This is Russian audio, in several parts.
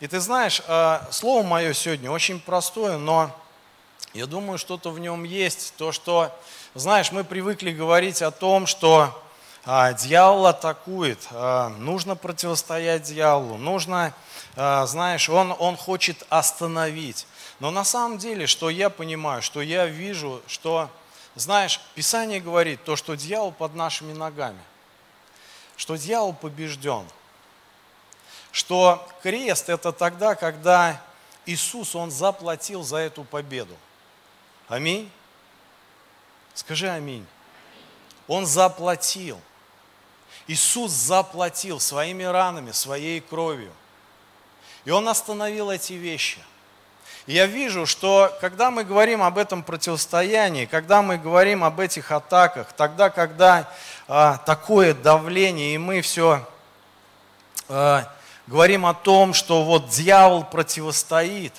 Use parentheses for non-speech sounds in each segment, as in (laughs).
И ты знаешь, э, слово мое сегодня очень простое, но я думаю, что-то в нем есть. То, что, знаешь, мы привыкли говорить о том, что а, дьявол атакует, а, нужно противостоять дьяволу, нужно, а, знаешь, он, он хочет остановить. Но на самом деле, что я понимаю, что я вижу, что, знаешь, Писание говорит то, что дьявол под нашими ногами, что дьявол побежден, что крест это тогда, когда Иисус, Он заплатил за эту победу. Аминь. Скажи аминь. Он заплатил. Иисус заплатил своими ранами, своей кровью. И Он остановил эти вещи. И я вижу, что когда мы говорим об этом противостоянии, когда мы говорим об этих атаках, тогда, когда а, такое давление, и мы все а, говорим о том, что вот дьявол противостоит,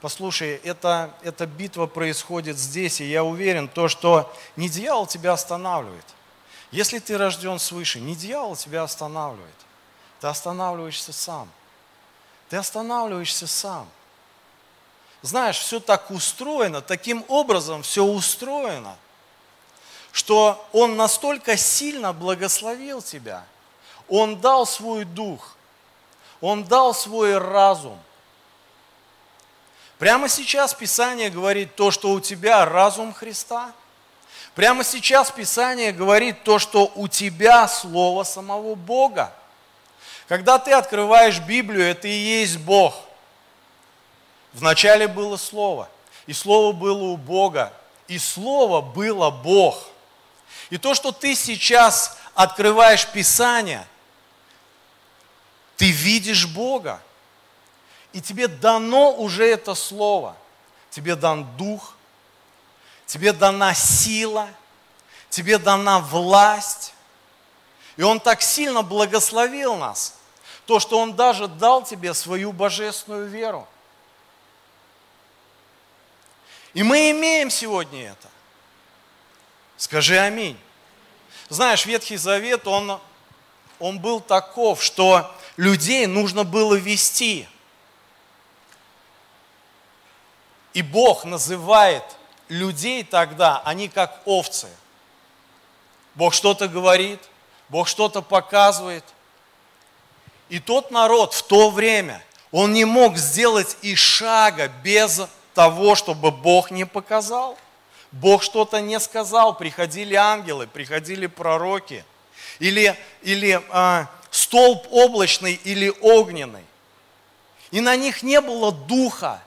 послушай, это, эта битва происходит здесь, и я уверен, то, что не дьявол тебя останавливает – если ты рожден свыше, не дьявол тебя останавливает. Ты останавливаешься сам. Ты останавливаешься сам. Знаешь, все так устроено, таким образом все устроено, что Он настолько сильно благословил тебя. Он дал свой дух, Он дал свой разум. Прямо сейчас Писание говорит то, что у тебя разум Христа – Прямо сейчас Писание говорит то, что у тебя Слово самого Бога. Когда ты открываешь Библию, это и есть Бог. Вначале было Слово, и Слово было у Бога, и Слово было Бог. И то, что ты сейчас открываешь Писание, ты видишь Бога. И тебе дано уже это Слово. Тебе дан Дух, тебе дана сила, тебе дана власть. И Он так сильно благословил нас, то, что Он даже дал тебе свою божественную веру. И мы имеем сегодня это. Скажи аминь. Знаешь, Ветхий Завет, он, он был таков, что людей нужно было вести. И Бог называет людей тогда, они как овцы. Бог что-то говорит, Бог что-то показывает. И тот народ в то время, он не мог сделать и шага без того, чтобы Бог не показал. Бог что-то не сказал, приходили ангелы, приходили пророки, или, или а, столб облачный или огненный. И на них не было духа,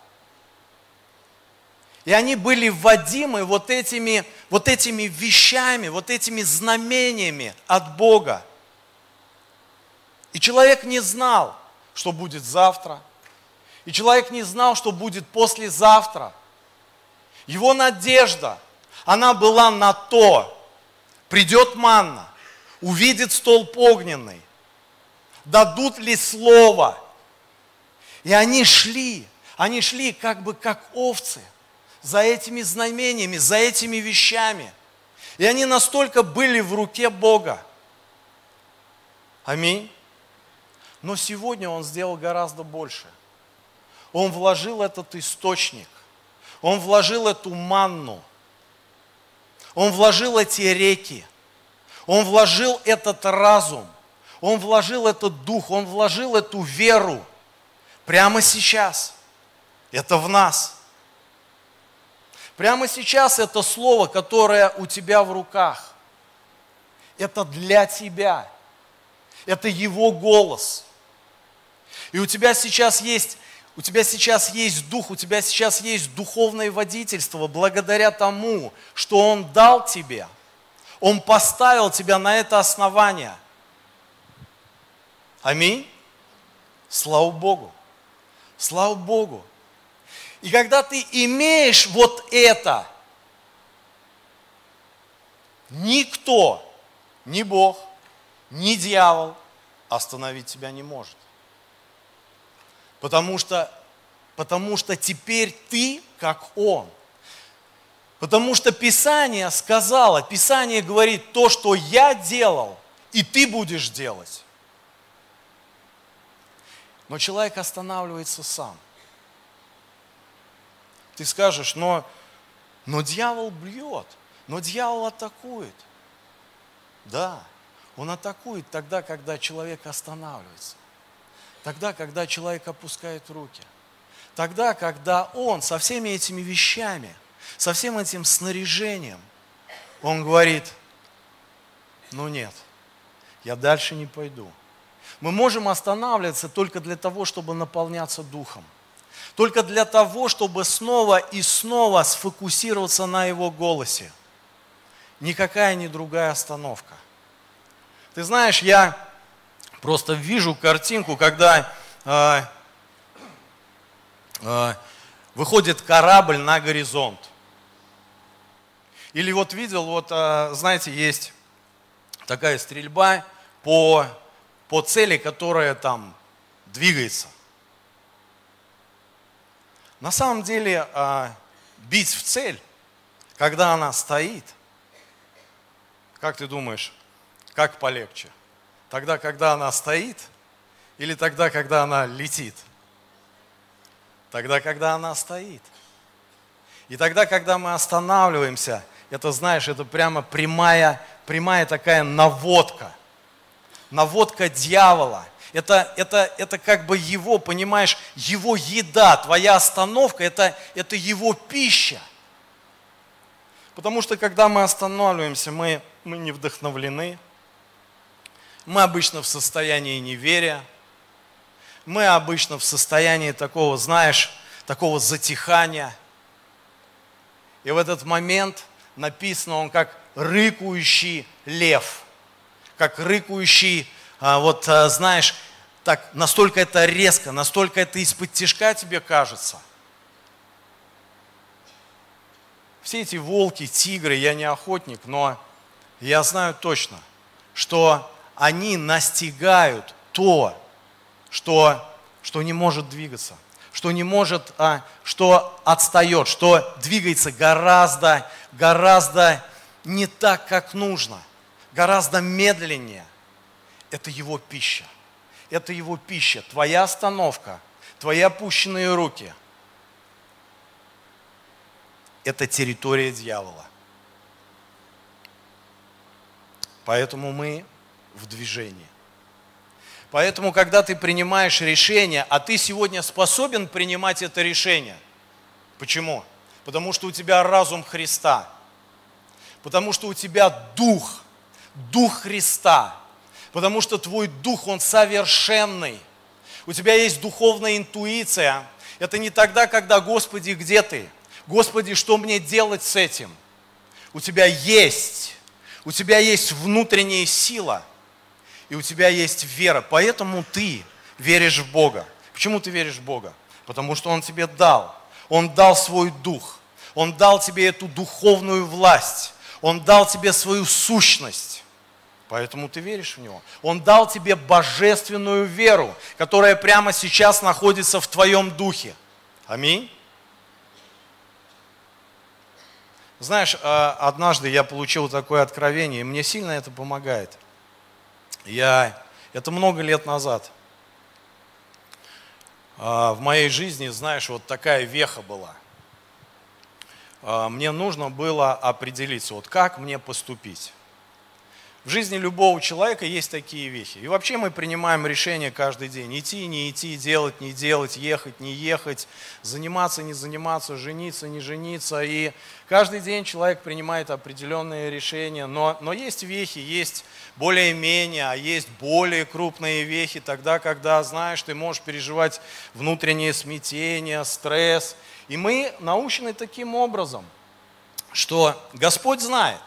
и они были вводимы вот этими, вот этими вещами, вот этими знамениями от Бога. И человек не знал, что будет завтра. И человек не знал, что будет послезавтра. Его надежда, она была на то, придет манна, увидит столб огненный, дадут ли слово. И они шли, они шли как бы как овцы – за этими знамениями, за этими вещами. И они настолько были в руке Бога. Аминь. Но сегодня Он сделал гораздо больше. Он вложил этот источник. Он вложил эту манну. Он вложил эти реки. Он вложил этот разум. Он вложил этот дух. Он вложил эту веру. Прямо сейчас. Это в нас. Прямо сейчас это слово, которое у тебя в руках, это для тебя. Это Его голос. И у тебя сейчас есть у тебя сейчас есть дух, у тебя сейчас есть духовное водительство благодаря тому, что Он дал тебе. Он поставил тебя на это основание. Аминь. Слава Богу. Слава Богу. И когда ты имеешь вот это, никто, ни Бог, ни дьявол остановить тебя не может. Потому что, потому что теперь ты как Он. Потому что Писание сказало, Писание говорит, то, что я делал, и ты будешь делать. Но человек останавливается сам. Ты скажешь, но, но дьявол бьет, но дьявол атакует. Да, он атакует тогда, когда человек останавливается. Тогда, когда человек опускает руки. Тогда, когда он со всеми этими вещами, со всем этим снаряжением, он говорит, ну нет, я дальше не пойду. Мы можем останавливаться только для того, чтобы наполняться духом. Только для того, чтобы снова и снова сфокусироваться на Его голосе. Никакая не другая остановка. Ты знаешь, я просто вижу картинку, когда э, э, выходит корабль на горизонт. Или вот видел, вот, э, знаете, есть такая стрельба по, по цели, которая там двигается. На самом деле, э, бить в цель, когда она стоит, как ты думаешь, как полегче? Тогда, когда она стоит, или тогда, когда она летит? Тогда, когда она стоит. И тогда, когда мы останавливаемся, это, знаешь, это прямо прямая, прямая такая наводка. Наводка дьявола. Это, это, это как бы его, понимаешь, его еда, твоя остановка, это, это его пища. Потому что когда мы останавливаемся, мы, мы не вдохновлены, мы обычно в состоянии неверия, мы обычно в состоянии такого, знаешь, такого затихания. И в этот момент написано, он как рыкающий лев, как рыкающий, а, вот а, знаешь, так настолько это резко, настолько это из-под тяжка тебе кажется. Все эти волки, тигры, я не охотник, но я знаю точно, что они настигают то, что, что не может двигаться, что не может, а, что отстает, что двигается гораздо, гораздо не так, как нужно, гораздо медленнее. Это его пища. Это его пища. Твоя остановка, твои опущенные руки – это территория дьявола. Поэтому мы в движении. Поэтому, когда ты принимаешь решение, а ты сегодня способен принимать это решение. Почему? Потому что у тебя разум Христа. Потому что у тебя дух, дух Христа. Потому что твой дух, он совершенный. У тебя есть духовная интуиция. Это не тогда, когда, Господи, где ты? Господи, что мне делать с этим? У тебя есть, у тебя есть внутренняя сила – и у тебя есть вера. Поэтому ты веришь в Бога. Почему ты веришь в Бога? Потому что Он тебе дал. Он дал свой дух. Он дал тебе эту духовную власть. Он дал тебе свою сущность. Поэтому ты веришь в Него. Он дал тебе божественную веру, которая прямо сейчас находится в твоем духе. Аминь. Знаешь, а, однажды я получил такое откровение, и мне сильно это помогает. Я, это много лет назад. А, в моей жизни, знаешь, вот такая веха была. А, мне нужно было определиться, вот как мне поступить. В жизни любого человека есть такие вехи. И вообще мы принимаем решения каждый день. Идти, не идти, делать, не делать, ехать, не ехать, заниматься, не заниматься, жениться, не жениться. И каждый день человек принимает определенные решения. Но, но есть вехи, есть более-менее, а есть более крупные вехи. Тогда, когда, знаешь, ты можешь переживать внутреннее смятение, стресс. И мы научены таким образом, что Господь знает,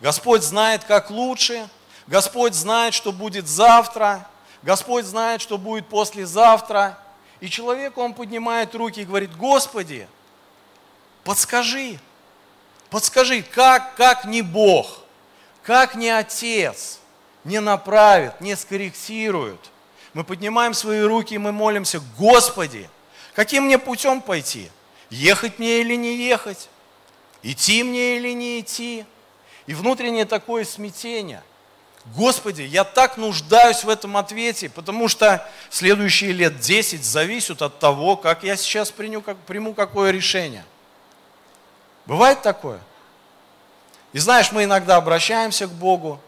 Господь знает, как лучше, Господь знает, что будет завтра, Господь знает, что будет послезавтра. И человек, он поднимает руки и говорит, Господи, подскажи, подскажи, как, как не Бог, как не Отец не направит, не скорректирует. Мы поднимаем свои руки и мы молимся, Господи, каким мне путем пойти? Ехать мне или не ехать? Идти мне или не идти? И внутреннее такое смятение. Господи, я так нуждаюсь в этом ответе, потому что следующие лет 10 зависят от того, как я сейчас приму, как, приму какое решение. Бывает такое? И знаешь, мы иногда обращаемся к Богу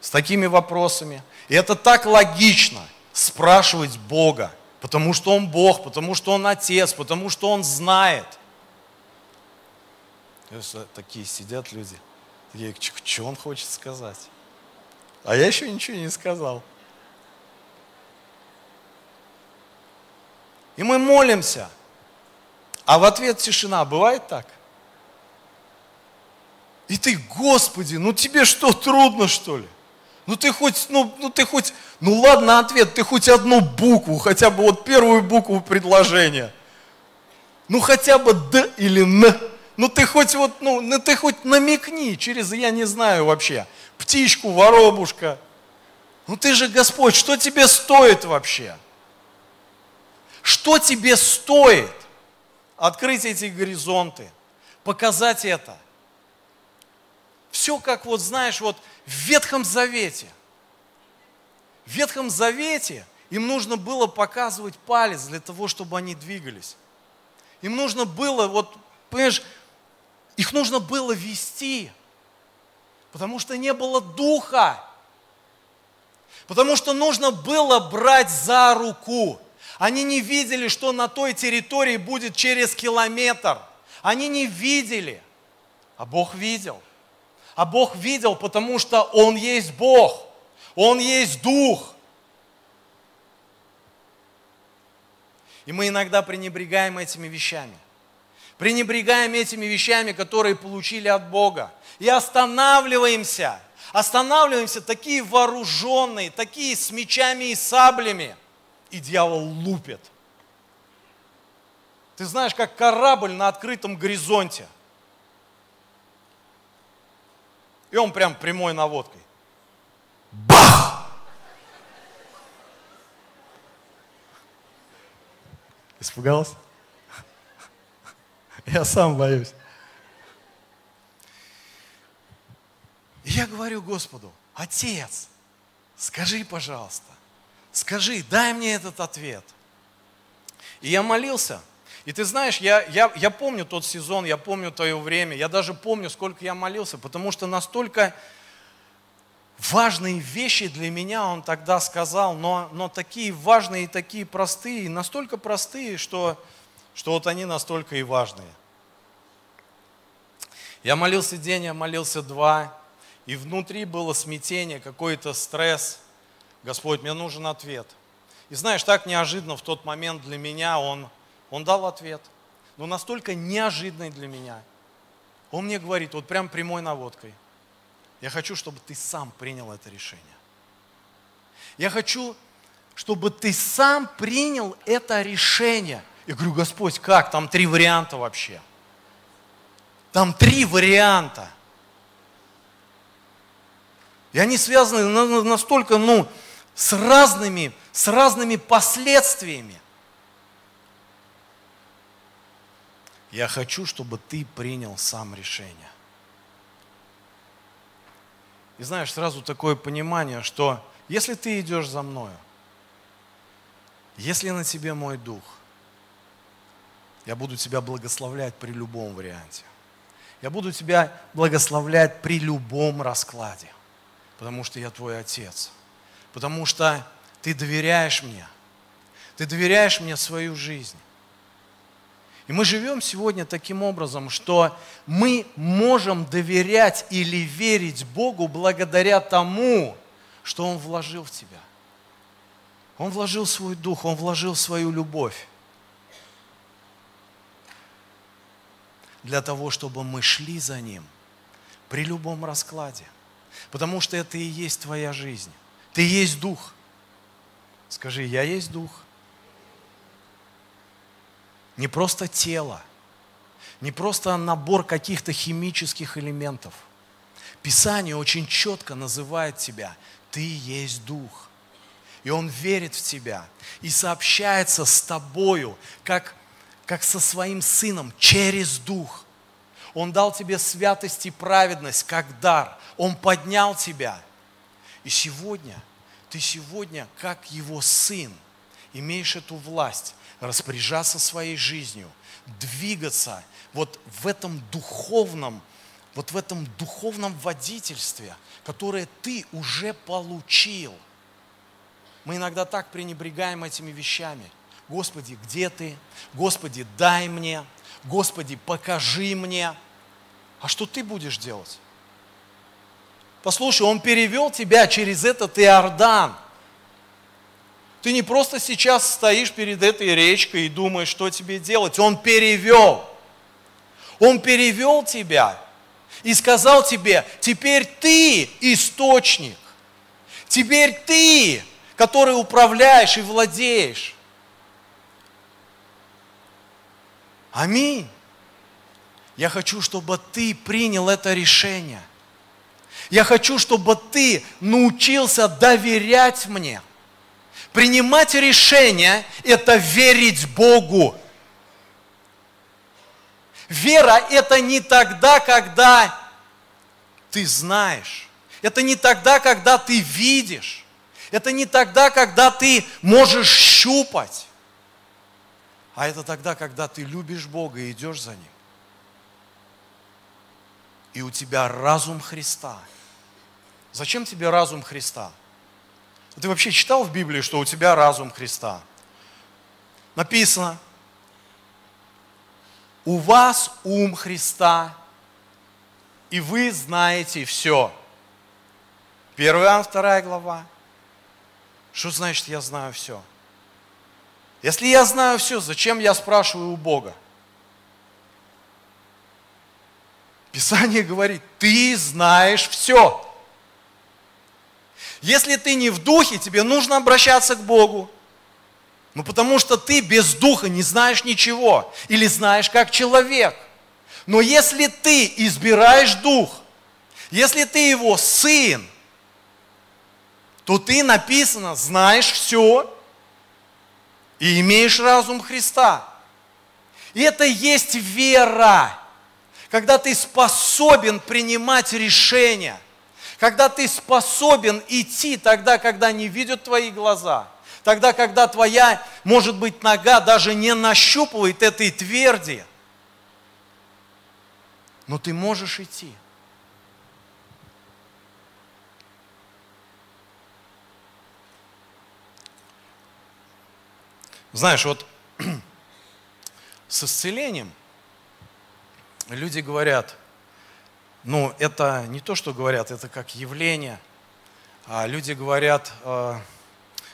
с такими вопросами. И это так логично спрашивать Бога, потому что Он Бог, потому что Он Отец, потому что Он знает. Такие сидят люди. Я, что он хочет сказать? А я еще ничего не сказал. И мы молимся, а в ответ тишина. Бывает так? И ты, Господи, ну тебе что, трудно что ли? Ну ты хоть, ну, ну ты хоть, ну ладно ответ, ты хоть одну букву, хотя бы вот первую букву предложения. Ну хотя бы Д или Н ну ты хоть вот, ну, ну ты хоть намекни через, я не знаю вообще, птичку, воробушка. Ну ты же Господь, что тебе стоит вообще? Что тебе стоит открыть эти горизонты, показать это? Все как вот, знаешь, вот в Ветхом Завете. В Ветхом Завете им нужно было показывать палец для того, чтобы они двигались. Им нужно было, вот, понимаешь, их нужно было вести, потому что не было духа. Потому что нужно было брать за руку. Они не видели, что на той территории будет через километр. Они не видели, а Бог видел. А Бог видел, потому что Он есть Бог. Он есть Дух. И мы иногда пренебрегаем этими вещами пренебрегаем этими вещами, которые получили от Бога. И останавливаемся, останавливаемся такие вооруженные, такие с мечами и саблями. И дьявол лупит. Ты знаешь, как корабль на открытом горизонте. И он прям прямой наводкой. Бах! Испугался? (laughs) Я сам боюсь. я говорю Господу, Отец, скажи, пожалуйста, скажи, дай мне этот ответ. И я молился. И ты знаешь, я, я, я помню тот сезон, я помню твое время, я даже помню, сколько я молился, потому что настолько важные вещи для меня он тогда сказал, но, но такие важные и такие простые, настолько простые, что что вот они настолько и важные. Я молился день, я молился два, и внутри было смятение, какой-то стресс. Господь, мне нужен ответ. И знаешь, так неожиданно в тот момент для меня он, он дал ответ. Но настолько неожиданный для меня. Он мне говорит, вот прям прямой наводкой. Я хочу, чтобы ты сам принял это решение. Я хочу, чтобы ты сам принял это решение – я говорю, Господь, как? Там три варианта вообще. Там три варианта. И они связаны настолько, ну, с разными, с разными последствиями. Я хочу, чтобы ты принял сам решение. И знаешь, сразу такое понимание, что если ты идешь за мною, если на тебе мой дух, я буду тебя благословлять при любом варианте. Я буду тебя благословлять при любом раскладе, потому что я твой отец, потому что ты доверяешь мне, ты доверяешь мне свою жизнь. И мы живем сегодня таким образом, что мы можем доверять или верить Богу благодаря тому, что Он вложил в тебя. Он вложил свой дух, Он вложил свою любовь. Для того, чтобы мы шли за Ним при любом раскладе. Потому что это и есть твоя жизнь. Ты есть Дух. Скажи, я есть Дух. Не просто тело, не просто набор каких-то химических элементов. Писание очень четко называет тебя. Ты есть Дух. И Он верит в тебя и сообщается с тобою, как как со своим сыном через дух. Он дал тебе святость и праведность как дар. Он поднял тебя. И сегодня, ты сегодня, как его сын, имеешь эту власть распоряжаться своей жизнью, двигаться вот в этом духовном, вот в этом духовном водительстве, которое ты уже получил. Мы иногда так пренебрегаем этими вещами. Господи, где ты? Господи, дай мне. Господи, покажи мне. А что ты будешь делать? Послушай, Он перевел тебя через этот Иордан. Ты не просто сейчас стоишь перед этой речкой и думаешь, что тебе делать. Он перевел. Он перевел тебя и сказал тебе, теперь ты источник. Теперь ты, который управляешь и владеешь. Аминь. Я хочу, чтобы ты принял это решение. Я хочу, чтобы ты научился доверять мне. Принимать решение – это верить Богу. Вера – это не тогда, когда ты знаешь. Это не тогда, когда ты видишь. Это не тогда, когда ты можешь щупать. А это тогда, когда ты любишь Бога и идешь за Ним. И у тебя разум Христа. Зачем тебе разум Христа? Ты вообще читал в Библии, что у тебя разум Христа? Написано, у вас ум Христа, и вы знаете все. 1 Иоанн, 2 глава. Что значит я знаю все? Если я знаю все, зачем я спрашиваю у Бога? Писание говорит, ты знаешь все. Если ты не в духе, тебе нужно обращаться к Богу. Ну потому что ты без духа не знаешь ничего. Или знаешь как человек. Но если ты избираешь дух, если ты его сын, то ты написано, знаешь все и имеешь разум Христа. И это есть вера, когда ты способен принимать решения, когда ты способен идти тогда, когда не видят твои глаза, тогда, когда твоя, может быть, нога даже не нащупывает этой тверди, но ты можешь идти. Знаешь, вот (clears throat) с исцелением люди говорят, ну, это не то, что говорят, это как явление. А люди говорят, э,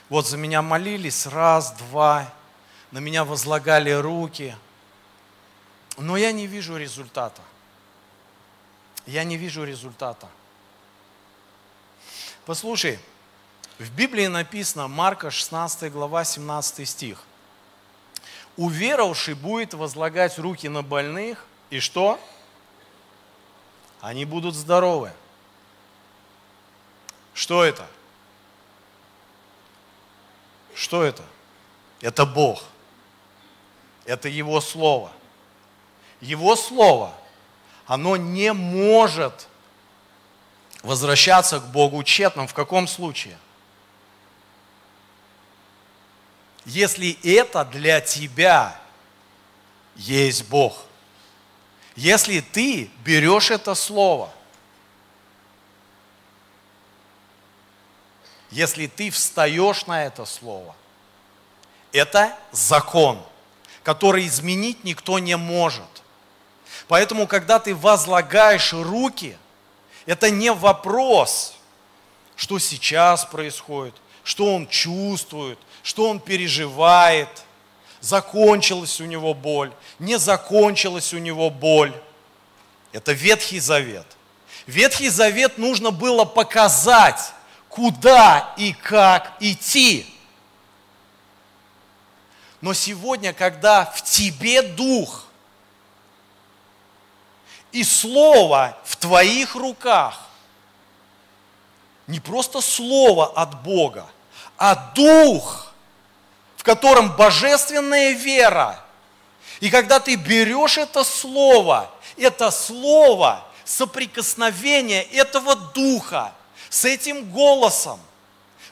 вот за меня молились раз, два, на меня возлагали руки, но я не вижу результата. Я не вижу результата. Послушай, в Библии написано, Марка 16 глава 17 стих – уверовавший будет возлагать руки на больных, и что? Они будут здоровы. Что это? Что это? Это Бог. Это Его Слово. Его Слово, оно не может возвращаться к Богу тщетным. В каком случае? Если это для тебя есть Бог. Если ты берешь это слово, если ты встаешь на это слово, это закон, который изменить никто не может. Поэтому, когда ты возлагаешь руки, это не вопрос, что сейчас происходит, что он чувствует, что он переживает, закончилась у него боль, не закончилась у него боль. Это Ветхий Завет. Ветхий Завет нужно было показать, куда и как идти. Но сегодня, когда в тебе дух и слово в твоих руках, не просто слово от Бога, а дух – котором божественная вера. И когда ты берешь это слово это слово, соприкосновение этого духа с этим голосом,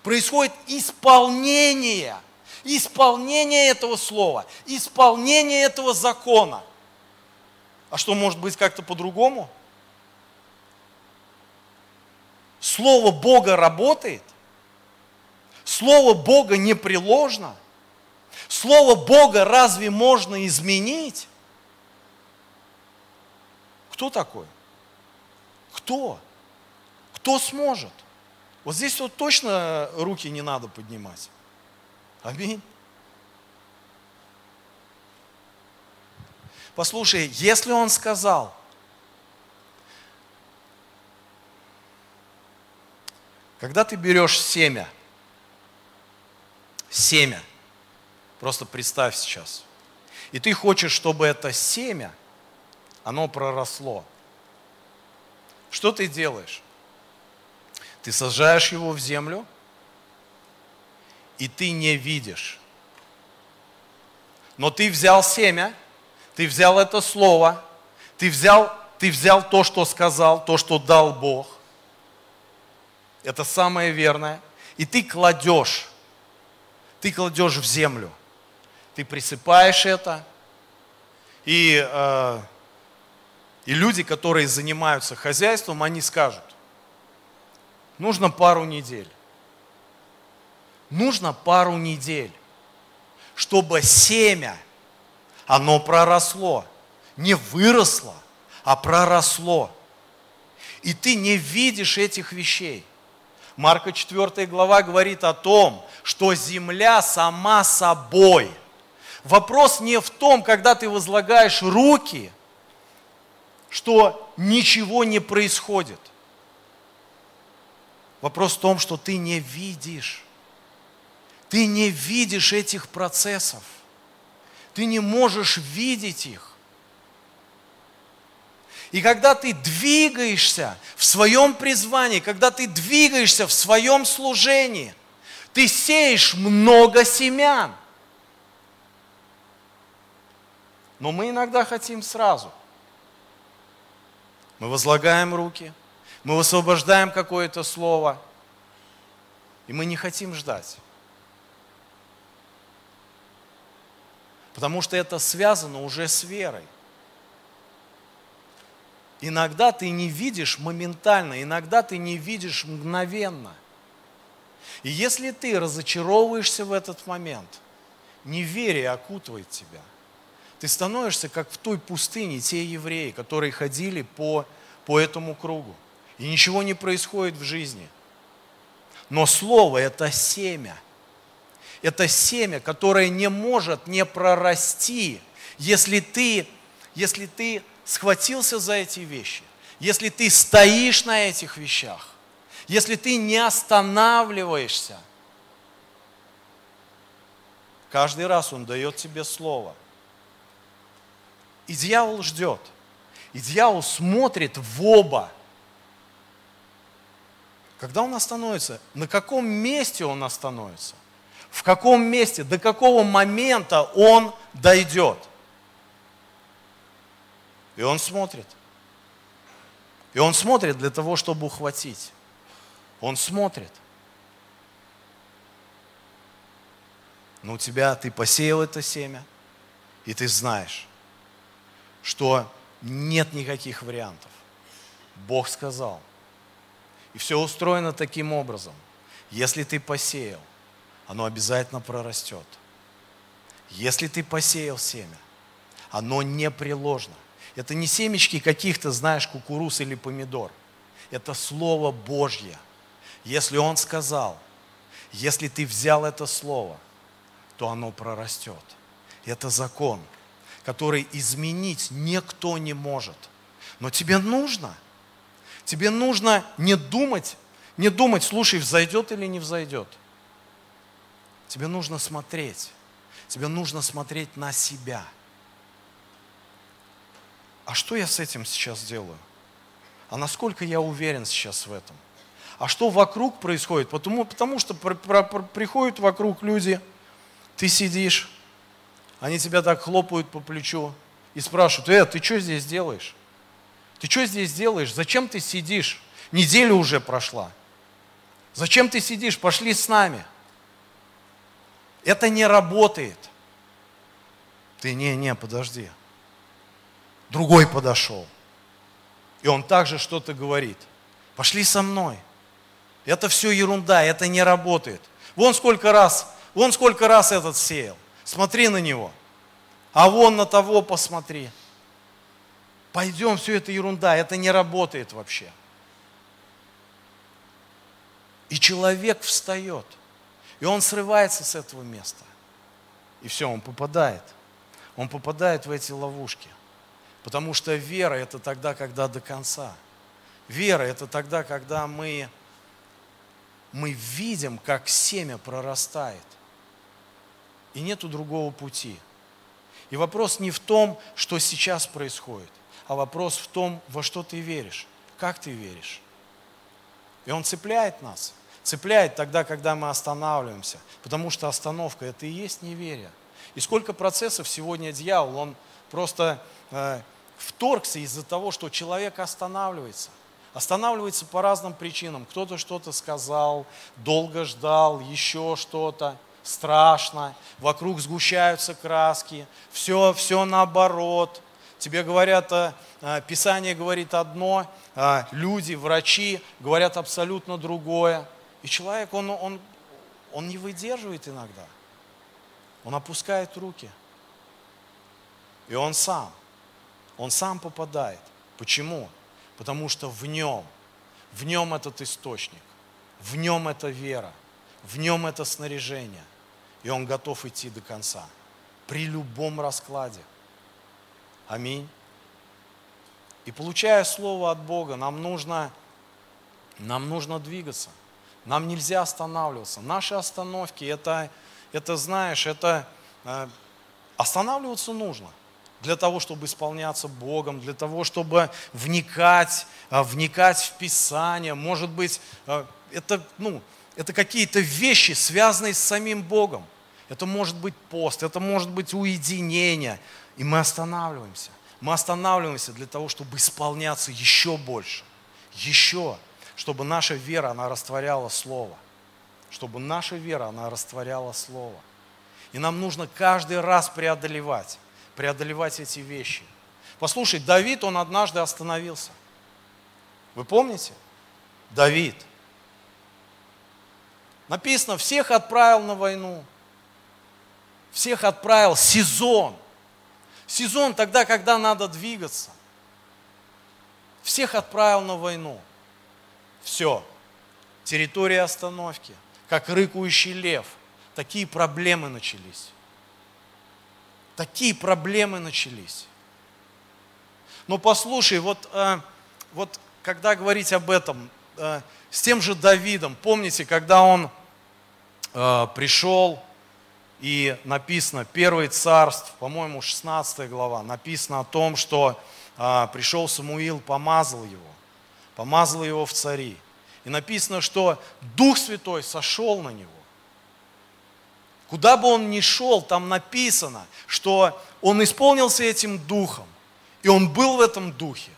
происходит исполнение, исполнение этого слова, исполнение этого закона. А что может быть как-то по-другому? Слово Бога работает. Слово Бога непреложно. Слово Бога разве можно изменить? Кто такой? Кто? Кто сможет? Вот здесь вот точно руки не надо поднимать. Аминь. Послушай, если он сказал, когда ты берешь семя, семя, просто представь сейчас, и ты хочешь, чтобы это семя, оно проросло, что ты делаешь? Ты сажаешь его в землю, и ты не видишь. Но ты взял семя, ты взял это слово, ты взял, ты взял то, что сказал, то, что дал Бог. Это самое верное. И ты кладешь, ты кладешь в землю. Ты присыпаешь это. И, э, и люди, которые занимаются хозяйством, они скажут, нужно пару недель. Нужно пару недель, чтобы семя, оно проросло. Не выросло, а проросло. И ты не видишь этих вещей. Марка 4 глава говорит о том, что земля сама собой. Вопрос не в том, когда ты возлагаешь руки, что ничего не происходит. Вопрос в том, что ты не видишь. Ты не видишь этих процессов. Ты не можешь видеть их. И когда ты двигаешься в своем призвании, когда ты двигаешься в своем служении, ты сеешь много семян. Но мы иногда хотим сразу. Мы возлагаем руки, мы высвобождаем какое-то слово, и мы не хотим ждать. Потому что это связано уже с верой. Иногда ты не видишь моментально, иногда ты не видишь мгновенно. И если ты разочаровываешься в этот момент, неверие окутывает тебя. Ты становишься как в той пустыне те евреи, которые ходили по, по этому кругу. И ничего не происходит в жизни. Но слово – это семя. Это семя, которое не может не прорасти, если ты, если ты схватился за эти вещи, если ты стоишь на этих вещах, если ты не останавливаешься, каждый раз Он дает тебе слово. И дьявол ждет. И дьявол смотрит в оба. Когда он остановится? На каком месте он остановится? В каком месте, до какого момента он дойдет? И он смотрит. И он смотрит для того, чтобы ухватить. Он смотрит. Но у тебя, ты посеял это семя, и ты знаешь, что нет никаких вариантов. Бог сказал. И все устроено таким образом. Если ты посеял, оно обязательно прорастет. Если ты посеял семя, оно непреложно. Это не семечки каких-то, знаешь, кукуруз или помидор. Это Слово Божье. Если Он сказал, если ты взял это Слово, то оно прорастет. Это закон, который изменить никто не может. Но тебе нужно. Тебе нужно не думать, не думать, слушай, взойдет или не взойдет. Тебе нужно смотреть. Тебе нужно смотреть на себя – а что я с этим сейчас делаю? А насколько я уверен сейчас в этом? А что вокруг происходит? Потому, потому что при, при, приходят вокруг люди, ты сидишь, они тебя так хлопают по плечу и спрашивают, э, ты что здесь делаешь? Ты что здесь делаешь? Зачем ты сидишь? Неделя уже прошла. Зачем ты сидишь? Пошли с нами. Это не работает. Ты, не, не, подожди. Другой подошел. И он также что-то говорит. Пошли со мной. Это все ерунда, это не работает. Вон сколько раз, вон сколько раз этот сеял. Смотри на него. А вон на того посмотри. Пойдем, все это ерунда, это не работает вообще. И человек встает, и он срывается с этого места. И все, он попадает. Он попадает в эти ловушки. Потому что вера – это тогда, когда до конца. Вера – это тогда, когда мы, мы видим, как семя прорастает. И нету другого пути. И вопрос не в том, что сейчас происходит, а вопрос в том, во что ты веришь, как ты веришь. И он цепляет нас. Цепляет тогда, когда мы останавливаемся. Потому что остановка – это и есть неверие. И сколько процессов сегодня дьявол, он просто э, вторгся из-за того, что человек останавливается. Останавливается по разным причинам. Кто-то что-то сказал, долго ждал, еще что-то, страшно, вокруг сгущаются краски, все, все наоборот. Тебе говорят, э, э, Писание говорит одно, а люди, врачи говорят абсолютно другое. И человек, он, он, он не выдерживает иногда. Он опускает руки. И он сам, он сам попадает. Почему? Потому что в нем, в нем этот источник, в нем эта вера, в нем это снаряжение. И он готов идти до конца. При любом раскладе. Аминь. И получая слово от Бога, нам нужно, нам нужно двигаться. Нам нельзя останавливаться. Наши остановки, это, это знаешь, это э, останавливаться нужно для того, чтобы исполняться Богом, для того, чтобы вникать, э, вникать в Писание. Может быть, э, это, ну, это какие-то вещи, связанные с самим Богом. Это может быть пост, это может быть уединение. И мы останавливаемся. Мы останавливаемся для того, чтобы исполняться еще больше. Еще чтобы наша вера, она растворяла Слово. Чтобы наша вера, она растворяла Слово. И нам нужно каждый раз преодолевать, преодолевать эти вещи. Послушай, Давид, он однажды остановился. Вы помните? Давид. Написано, всех отправил на войну. Всех отправил сезон. Сезон тогда, когда надо двигаться. Всех отправил на войну. Все. Территория остановки. Как рыкающий лев. Такие проблемы начались. Такие проблемы начались. Но послушай, вот, э, вот когда говорить об этом, э, с тем же Давидом, помните, когда он э, пришел, и написано, первый царств, по-моему, 16 глава, написано о том, что пришел Самуил, помазал его помазал его в цари. И написано, что Дух Святой сошел на него. Куда бы он ни шел, там написано, что он исполнился этим духом, и он был в этом духе.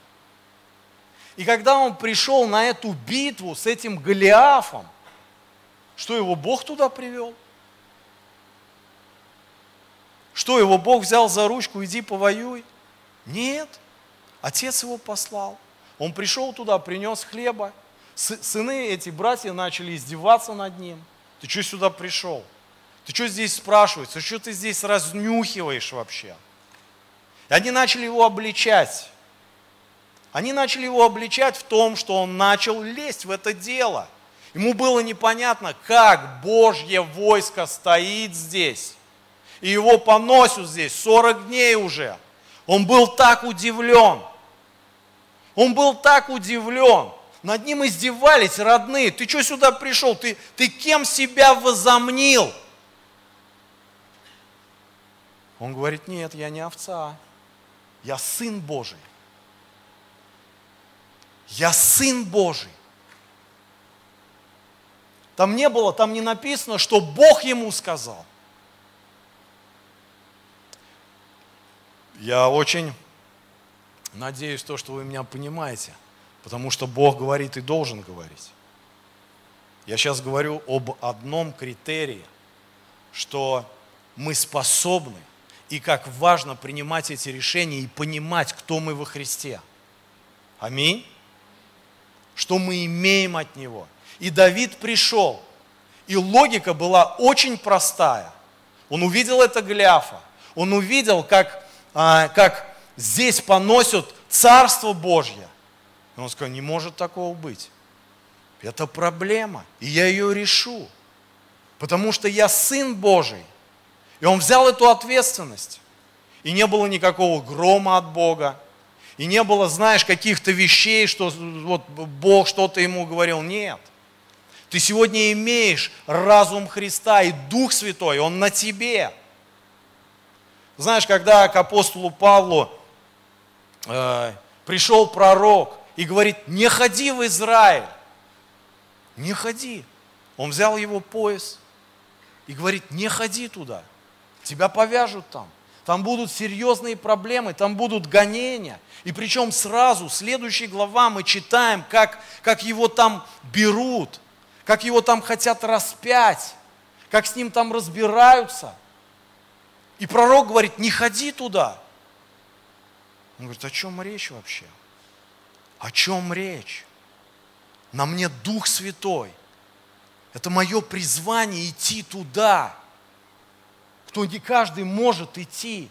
И когда он пришел на эту битву с этим Голиафом, что его Бог туда привел? Что его Бог взял за ручку, иди повоюй? Нет, отец его послал. Он пришел туда, принес хлеба. Сыны эти, братья, начали издеваться над ним. Ты что сюда пришел? Ты что здесь спрашиваешь? Что ты здесь разнюхиваешь вообще? И они начали его обличать. Они начали его обличать в том, что он начал лезть в это дело. Ему было непонятно, как Божье войско стоит здесь. И его поносят здесь 40 дней уже. Он был так удивлен. Он был так удивлен. Над ним издевались родные. Ты что сюда пришел? Ты, ты кем себя возомнил? Он говорит, нет, я не овца. Я сын Божий. Я сын Божий. Там не было, там не написано, что Бог ему сказал. Я очень Надеюсь, то, что вы меня понимаете, потому что Бог говорит и должен говорить. Я сейчас говорю об одном критерии, что мы способны и как важно принимать эти решения и понимать, кто мы во Христе. Аминь. Что мы имеем от Него. И Давид пришел, и логика была очень простая. Он увидел это Гляфа, он увидел, как, а, как здесь поносят Царство Божье. И он сказал, не может такого быть. Это проблема, и я ее решу, потому что я Сын Божий. И он взял эту ответственность. И не было никакого грома от Бога. И не было, знаешь, каких-то вещей, что вот Бог что-то ему говорил. Нет. Ты сегодня имеешь разум Христа и Дух Святой, Он на тебе. Знаешь, когда к апостолу Павлу э, пришел пророк и говорит, не ходи в Израиль, не ходи. Он взял его пояс и говорит, не ходи туда, тебя повяжут там. Там будут серьезные проблемы, там будут гонения. И причем сразу, следующей глава мы читаем, как, как его там берут, как его там хотят распять, как с ним там разбираются. И пророк говорит, не ходи туда. Он говорит, о чем речь вообще? О чем речь? на мне Дух Святой. Это мое призвание идти туда, кто не каждый может идти.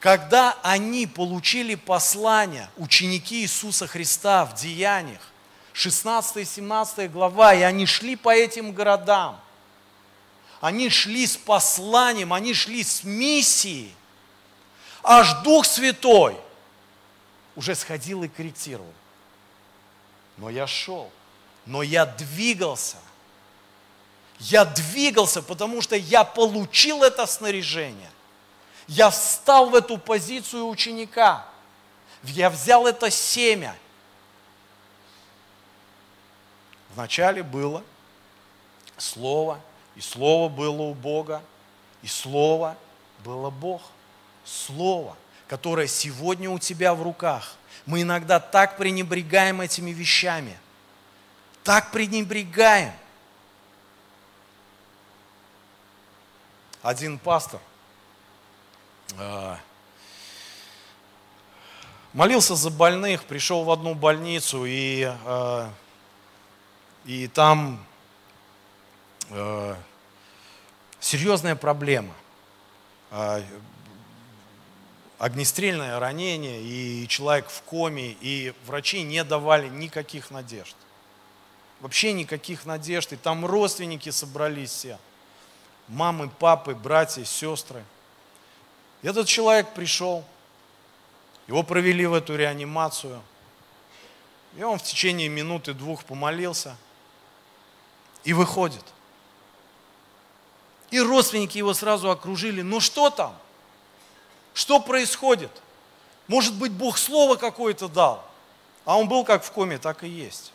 Когда они получили послание, ученики Иисуса Христа в Деяниях, 16 и 17 глава, и они шли по этим городам, они шли с посланием, они шли с миссией, аж Дух Святой уже сходил и корректировал но я шел, но я двигался. Я двигался, потому что я получил это снаряжение. Я встал в эту позицию ученика. Я взял это семя. Вначале было Слово, и Слово было у Бога, и Слово было Бог. Слово, которое сегодня у тебя в руках – мы иногда так пренебрегаем этими вещами. Так пренебрегаем. Один пастор э, молился за больных, пришел в одну больницу, и, э, и там э, серьезная проблема огнестрельное ранение, и человек в коме, и врачи не давали никаких надежд. Вообще никаких надежд. И там родственники собрались все. Мамы, папы, братья, сестры. И этот человек пришел, его провели в эту реанимацию. И он в течение минуты-двух помолился и выходит. И родственники его сразу окружили. Ну что там? Что происходит? Может быть, Бог слово какое-то дал, а он был как в коме, так и есть.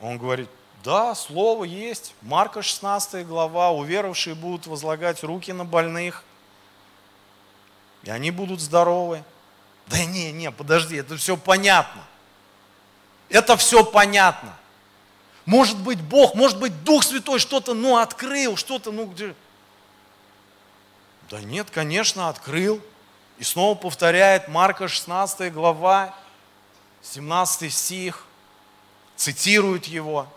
Он говорит, да, слово есть. Марка 16 глава, уверовавшие будут возлагать руки на больных, и они будут здоровы. Да не, не, подожди, это все понятно. Это все понятно. Может быть, Бог, может быть, Дух Святой что-то, ну, открыл, что-то, ну, где... Да нет, конечно, открыл. И снова повторяет Марка 16 глава, 17 стих, цитирует его.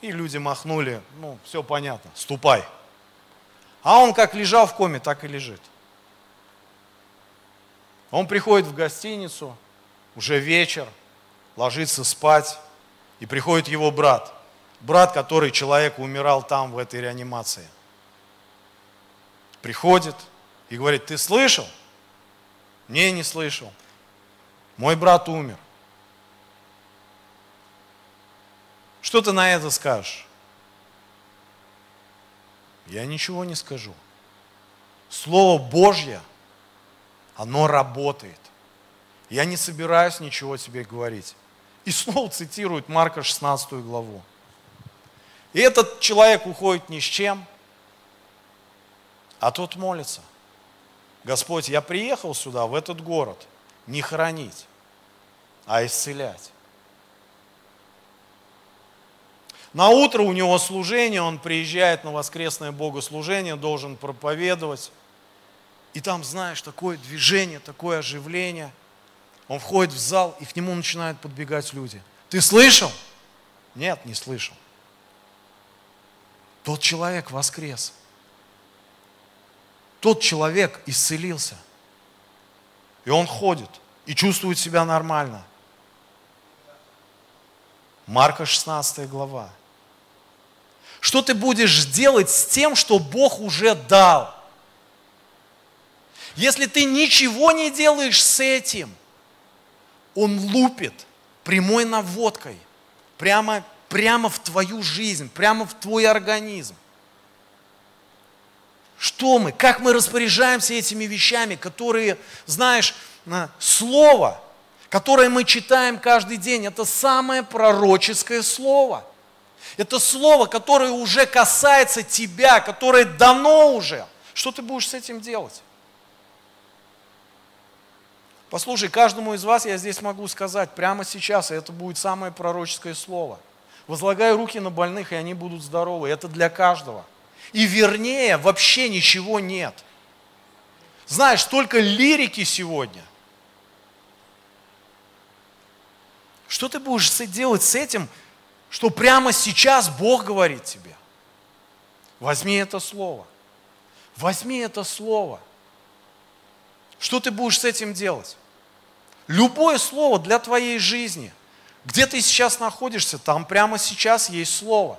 И люди махнули, ну, все понятно, ступай. А он как лежал в коме, так и лежит. Он приходит в гостиницу, уже вечер, ложится спать, и приходит его брат. Брат, который человек умирал там, в этой реанимации – приходит и говорит, ты слышал? Не, не слышал. Мой брат умер. Что ты на это скажешь? Я ничего не скажу. Слово Божье, оно работает. Я не собираюсь ничего тебе говорить. И снова цитирует Марка 16 главу. И этот человек уходит ни с чем – А тот молится. Господь, я приехал сюда, в этот город, не хоронить, а исцелять. На утро у него служение, он приезжает на воскресное богослужение, должен проповедовать. И там, знаешь, такое движение, такое оживление. Он входит в зал, и к нему начинают подбегать люди. Ты слышал? Нет, не слышал. Тот человек воскрес. Тот человек исцелился. И он ходит и чувствует себя нормально. Марка 16 глава. Что ты будешь делать с тем, что Бог уже дал? Если ты ничего не делаешь с этим, Он лупит прямой наводкой, прямо, прямо в твою жизнь, прямо в твой организм. Что мы, как мы распоряжаемся этими вещами, которые, знаешь, слово, которое мы читаем каждый день, это самое пророческое слово – это слово, которое уже касается тебя, которое дано уже. Что ты будешь с этим делать? Послушай, каждому из вас я здесь могу сказать прямо сейчас, и это будет самое пророческое слово. Возлагай руки на больных, и они будут здоровы. Это для каждого. И вернее, вообще ничего нет. Знаешь, столько лирики сегодня. Что ты будешь делать с этим, что прямо сейчас Бог говорит тебе. Возьми это слово. Возьми это слово. Что ты будешь с этим делать? Любое слово для твоей жизни. Где ты сейчас находишься, там прямо сейчас есть слово.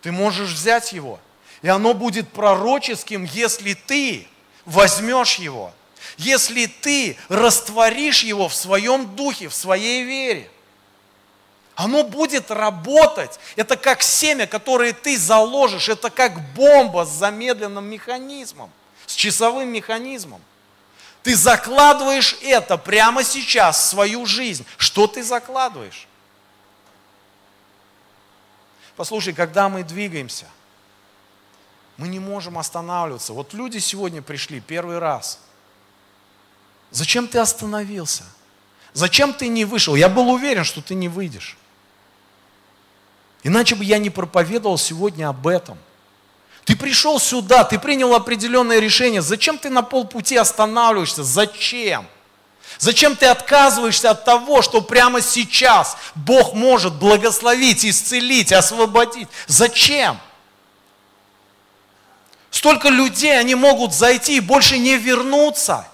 Ты можешь взять его. И оно будет пророческим, если ты возьмешь его. Если ты растворишь его в своем духе, в своей вере – оно будет работать. Это как семя, которое ты заложишь. Это как бомба с замедленным механизмом, с часовым механизмом. Ты закладываешь это прямо сейчас в свою жизнь. Что ты закладываешь? Послушай, когда мы двигаемся, мы не можем останавливаться. Вот люди сегодня пришли первый раз. Зачем ты остановился? Зачем ты не вышел? Я был уверен, что ты не выйдешь. Иначе бы я не проповедовал сегодня об этом. Ты пришел сюда, ты принял определенное решение. Зачем ты на полпути останавливаешься? Зачем? Зачем ты отказываешься от того, что прямо сейчас Бог может благословить, исцелить, освободить? Зачем? Столько людей, они могут зайти и больше не вернуться.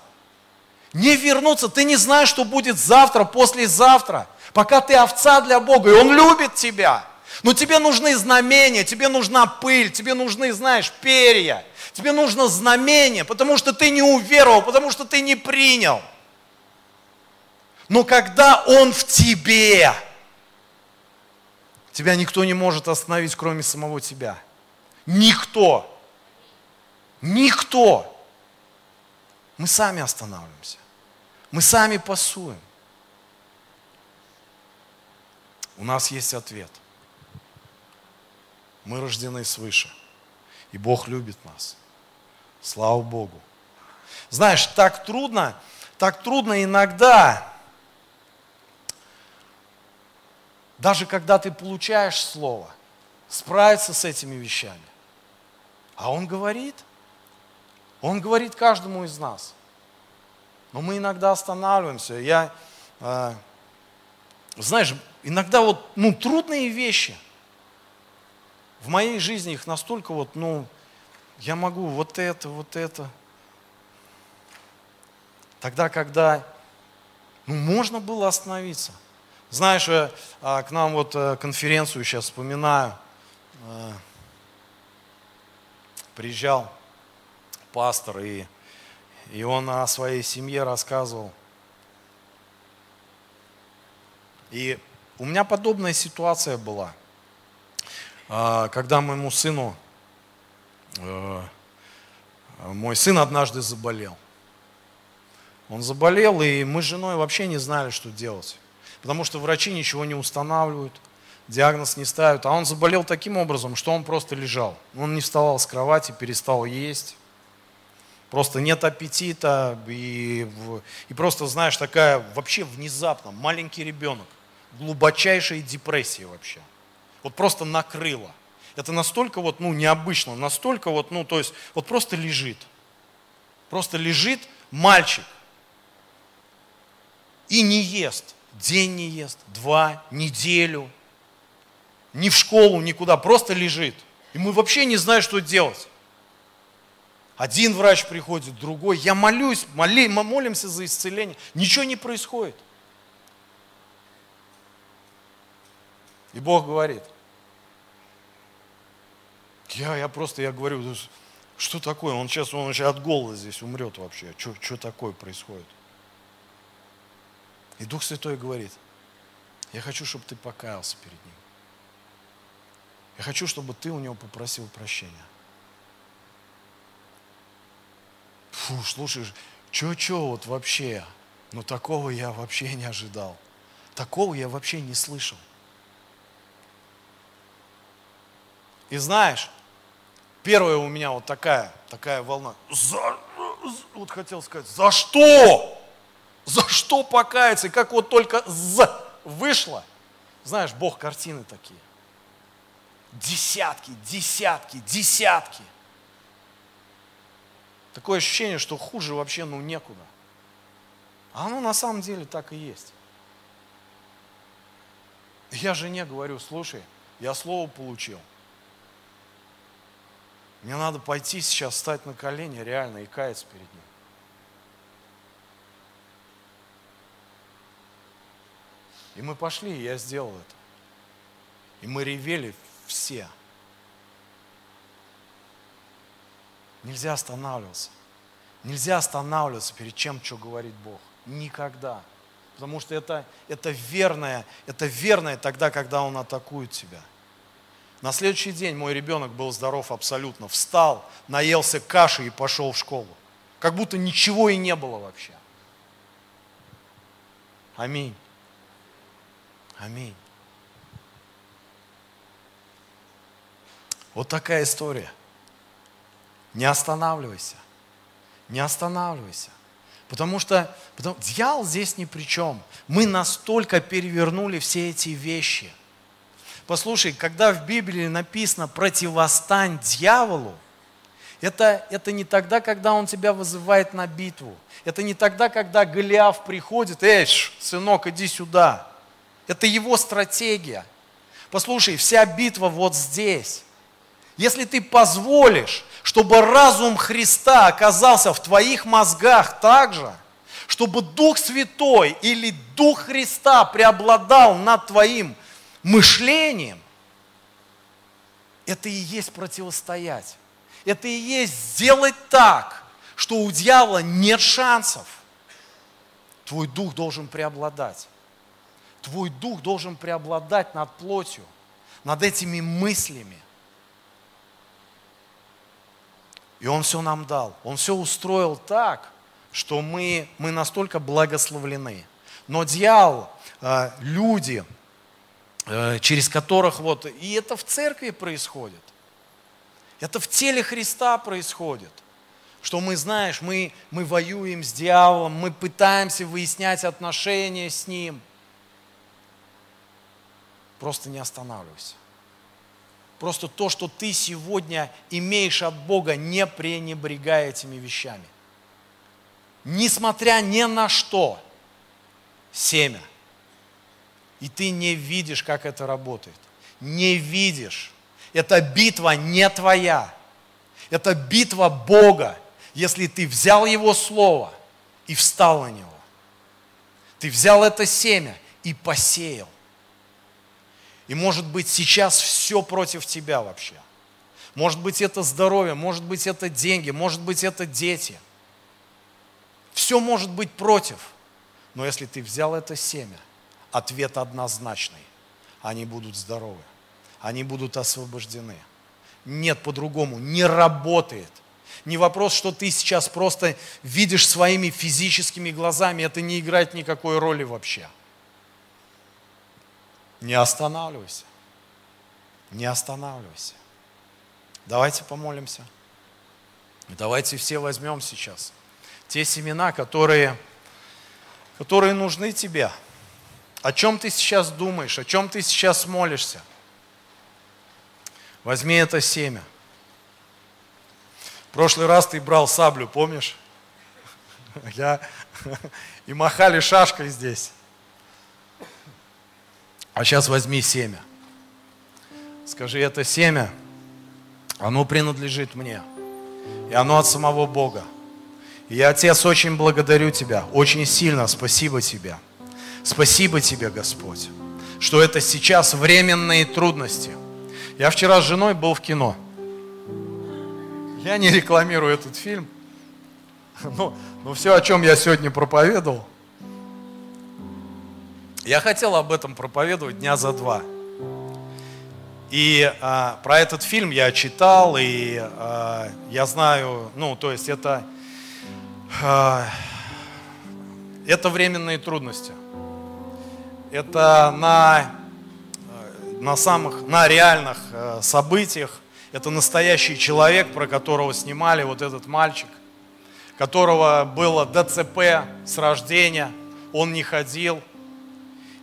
Не вернуться. Ты не знаешь, что будет завтра, послезавтра. Пока ты овца для Бога, и Он любит тебя. Но тебе нужны знамения, тебе нужна пыль, тебе нужны, знаешь, перья. Тебе нужно знамение, потому что ты не уверовал, потому что ты не принял. Но когда Он в тебе, тебя никто не может остановить, кроме самого тебя. Никто. Никто. Мы сами останавливаемся. Мы сами пасуем. У нас есть ответ – мы рождены свыше. И Бог любит нас. Слава Богу. Знаешь, так трудно, так трудно иногда, даже когда ты получаешь слово, справиться с этими вещами. А Он говорит, Он говорит каждому из нас. Но мы иногда останавливаемся. Я, э, знаешь, иногда вот, ну, трудные вещи – в моей жизни их настолько вот, ну, я могу вот это, вот это. Тогда, когда ну, можно было остановиться. Знаешь, э, а, к нам вот э, конференцию сейчас вспоминаю. Э, приезжал пастор, и, и он о своей семье рассказывал. И у меня подобная ситуация была – а, когда моему сыну, э, мой сын однажды заболел. Он заболел, и мы с женой вообще не знали, что делать. Потому что врачи ничего не устанавливают, диагноз не ставят. А он заболел таким образом, что он просто лежал. Он не вставал с кровати, перестал есть. Просто нет аппетита и, и просто, знаешь, такая вообще внезапно, маленький ребенок, глубочайшая депрессия вообще. Вот просто накрыло. Это настолько вот, ну, необычно, настолько вот, ну, то есть, вот просто лежит. Просто лежит мальчик и не ест. День не ест, два, неделю. Ни в школу, никуда, просто лежит. И мы вообще не знаем, что делать. Один врач приходит, другой. Я молюсь, моли, мы молимся за исцеление. Ничего не происходит. И Бог говорит, я, я просто, я говорю, что такое? Он сейчас, он сейчас от голода здесь умрет вообще. Что, что такое происходит? И Дух Святой говорит, я хочу, чтобы ты покаялся перед Ним. Я хочу, чтобы ты у Него попросил прощения. Фу, слушай, что-что вот вообще? Ну такого я вообще не ожидал. Такого я вообще не слышал. И знаешь, первая у меня вот такая, такая волна. За, вот хотел сказать, за что? За что покаяться? И как вот только «з» вышло, знаешь, Бог картины такие. Десятки, десятки, десятки. Такое ощущение, что хуже вообще ну некуда. А оно на самом деле так и есть. Я жене говорю, слушай, я слово получил. Мне надо пойти сейчас, встать на колени реально и каяться перед ним. И мы пошли, и я сделал это. И мы ревели все. Нельзя останавливаться. Нельзя останавливаться перед чем, что говорит Бог. Никогда. Потому что это, это верное, это верное тогда, когда Он атакует тебя. На следующий день мой ребенок был здоров абсолютно. Встал, наелся каши и пошел в школу. Как будто ничего и не было вообще. Аминь. Аминь. Вот такая история. Не останавливайся. Не останавливайся. Потому что потому, дьявол здесь ни при чем. Мы настолько перевернули все эти вещи. Послушай, когда в Библии написано «противостань дьяволу», это, это не тогда, когда он тебя вызывает на битву. Это не тогда, когда Голиаф приходит, эй, сынок, иди сюда. Это его стратегия. Послушай, вся битва вот здесь. Если ты позволишь, чтобы разум Христа оказался в твоих мозгах также, чтобы Дух Святой или Дух Христа преобладал над твоим мышлением, это и есть противостоять. Это и есть сделать так, что у дьявола нет шансов. Твой дух должен преобладать. Твой дух должен преобладать над плотью, над этими мыслями. И Он все нам дал. Он все устроил так, что мы, мы настолько благословлены. Но дьявол, э, люди, через которых вот, и это в церкви происходит, это в теле Христа происходит, что мы, знаешь, мы, мы воюем с дьяволом, мы пытаемся выяснять отношения с ним – Просто не останавливайся. Просто то, что ты сегодня имеешь от Бога, не пренебрегай этими вещами. Несмотря ни на что, семя. И ты не видишь, как это работает. Не видишь. Эта битва не твоя. Это битва Бога, если ты взял Его Слово и встал на него. Ты взял это семя и посеял. И может быть сейчас все против тебя вообще. Может быть это здоровье, может быть это деньги, может быть это дети. Все может быть против. Но если ты взял это семя, ответ однозначный. Они будут здоровы. Они будут освобождены. Нет по-другому. Не работает. Не вопрос, что ты сейчас просто видишь своими физическими глазами. Это не играет никакой роли вообще. Не останавливайся. Не останавливайся. Давайте помолимся. Давайте все возьмем сейчас те семена, которые, которые нужны тебе. О чем ты сейчас думаешь, о чем ты сейчас молишься. Возьми это семя. В прошлый раз ты брал саблю, помнишь? (laughs) Я... (laughs) И махали шашкой здесь. А сейчас возьми семя. Скажи, это семя, оно принадлежит мне. И оно от самого Бога. И я, Отец, очень благодарю Тебя, очень сильно спасибо Тебе. Спасибо Тебе, Господь, что это сейчас временные трудности. Я вчера с женой был в кино. Я не рекламирую этот фильм. Но, но все, о чем я сегодня проповедовал, я хотел об этом проповедовать дня за два. И а, про этот фильм я читал, и а, я знаю, ну, то есть это, а, это временные трудности. Это на, на самых, на реальных а, событиях. Это настоящий человек, про которого снимали вот этот мальчик, которого было ДЦП с рождения, он не ходил,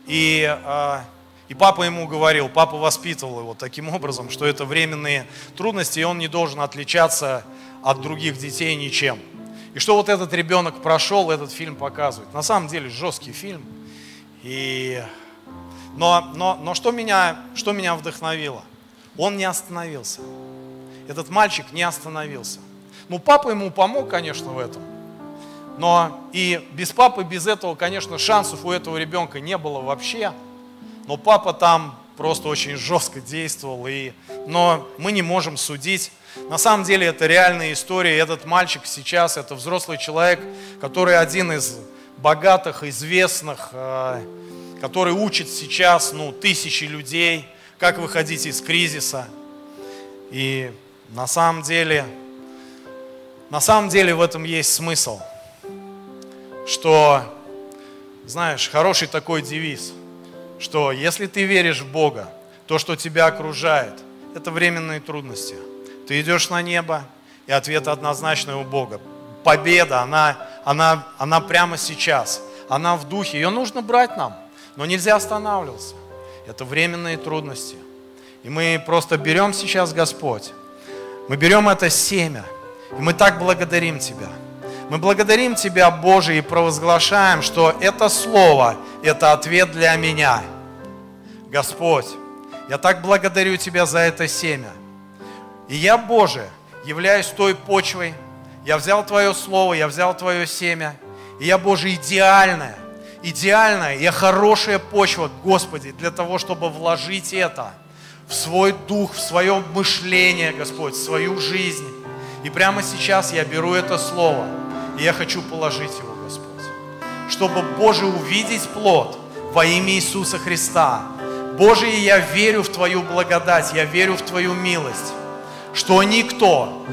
и, а, и папа ему говорил, папа воспитывал его таким образом, что это временные трудности, и он не должен отличаться от других детей ничем. И что вот этот ребенок прошел, этот фильм показывает. На самом деле жесткий фильм. И... Но, но, но что, меня, что меня вдохновило? Он не остановился. Этот мальчик не остановился. Ну, папа ему помог, конечно, в этом. Но и без папы, без этого, конечно, шансов у этого ребенка не было вообще. Но папа там просто очень жестко действовал. И... Но мы не можем судить. На самом деле это реальная история. Этот мальчик сейчас, это взрослый человек, который один из богатых, известных, э, который учит сейчас ну, тысячи людей, как выходить из кризиса. И на самом деле, на самом деле в этом есть смысл – что, знаешь, хороший такой девиз, что если ты веришь в Бога, то, что тебя окружает, это временные трудности. Ты идешь на небо, и ответ однозначный у Бога. Победа, она, она, она прямо сейчас, она в духе, ее нужно брать нам, но нельзя останавливаться. Это временные трудности. И мы просто берем сейчас, Господь, мы берем это семя, и мы так благодарим Тебя – мы благодарим Тебя, Боже, и провозглашаем, что это Слово – это ответ для меня. Господь, я так благодарю Тебя за это семя. И я, Боже, являюсь той почвой, я взял Твое Слово, я взял Твое семя, и я, Боже, идеальная, идеальная, я хорошая почва, Господи, для того, чтобы вложить это в свой дух, в свое мышление, Господь, в свою жизнь. И прямо сейчас я беру это Слово – и я хочу положить его, Господь, чтобы, Боже, увидеть плод во имя Иисуса Христа. Боже, я верю в Твою благодать, я верю в Твою милость, что никто,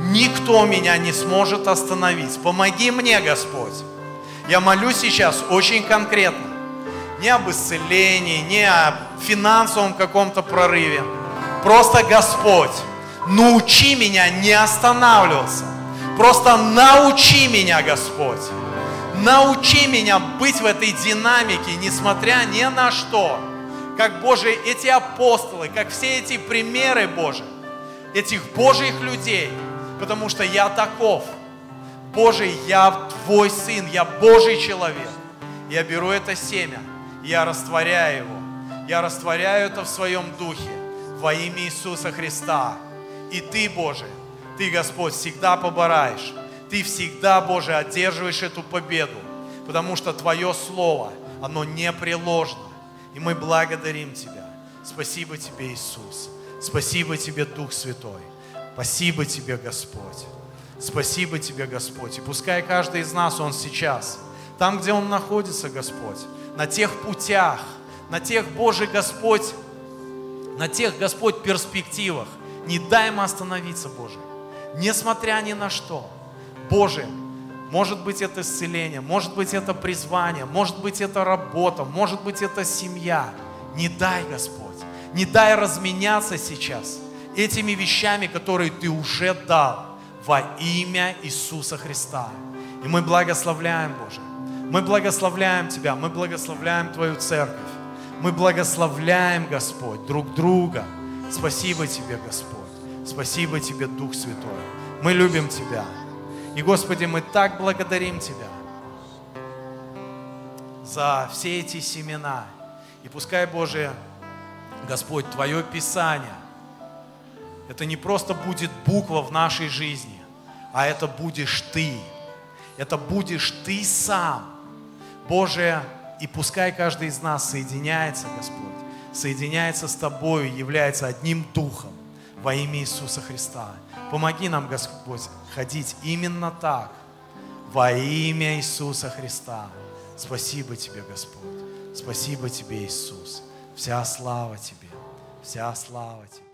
никто меня не сможет остановить. Помоги мне, Господь. Я молюсь сейчас очень конкретно. Не об исцелении, не о финансовом каком-то прорыве. Просто, Господь, научи меня не останавливаться Просто научи меня, Господь. Научи меня быть в этой динамике, несмотря ни на что. Как, Боже, эти апостолы, как все эти примеры, Боже, этих Божьих людей, потому что я таков. Боже, я Твой Сын, я Божий человек. Я беру это семя, я растворяю его. Я растворяю это в своем духе во имя Иисуса Христа. И Ты, Боже, ты, Господь, всегда побораешь. Ты всегда, Боже, одерживаешь эту победу, потому что Твое Слово, оно непреложно. И мы благодарим Тебя. Спасибо Тебе, Иисус. Спасибо Тебе, Дух Святой. Спасибо Тебе, Господь. Спасибо Тебе, Господь. И пускай каждый из нас, он сейчас, там, где он находится, Господь, на тех путях, на тех, Божий Господь, на тех, Господь, перспективах, не дай ему остановиться, Боже несмотря ни на что. Боже, может быть это исцеление, может быть это призвание, может быть это работа, может быть это семья. Не дай, Господь, не дай разменяться сейчас этими вещами, которые Ты уже дал во имя Иисуса Христа. И мы благословляем, Боже. Мы благословляем Тебя, мы благословляем Твою церковь. Мы благословляем, Господь, друг друга. Спасибо Тебе, Господь. Спасибо Тебе, Дух Святой. Мы любим Тебя. И, Господи, мы так благодарим Тебя за все эти семена. И пускай, Боже, Господь, Твое Писание, это не просто будет буква в нашей жизни, а это будешь Ты. Это будешь Ты сам. Боже, и пускай каждый из нас соединяется, Господь, соединяется с Тобою, является одним Духом во имя Иисуса Христа. Помоги нам, Господь, ходить именно так, во имя Иисуса Христа. Спасибо Тебе, Господь. Спасибо Тебе, Иисус. Вся слава Тебе. Вся слава Тебе.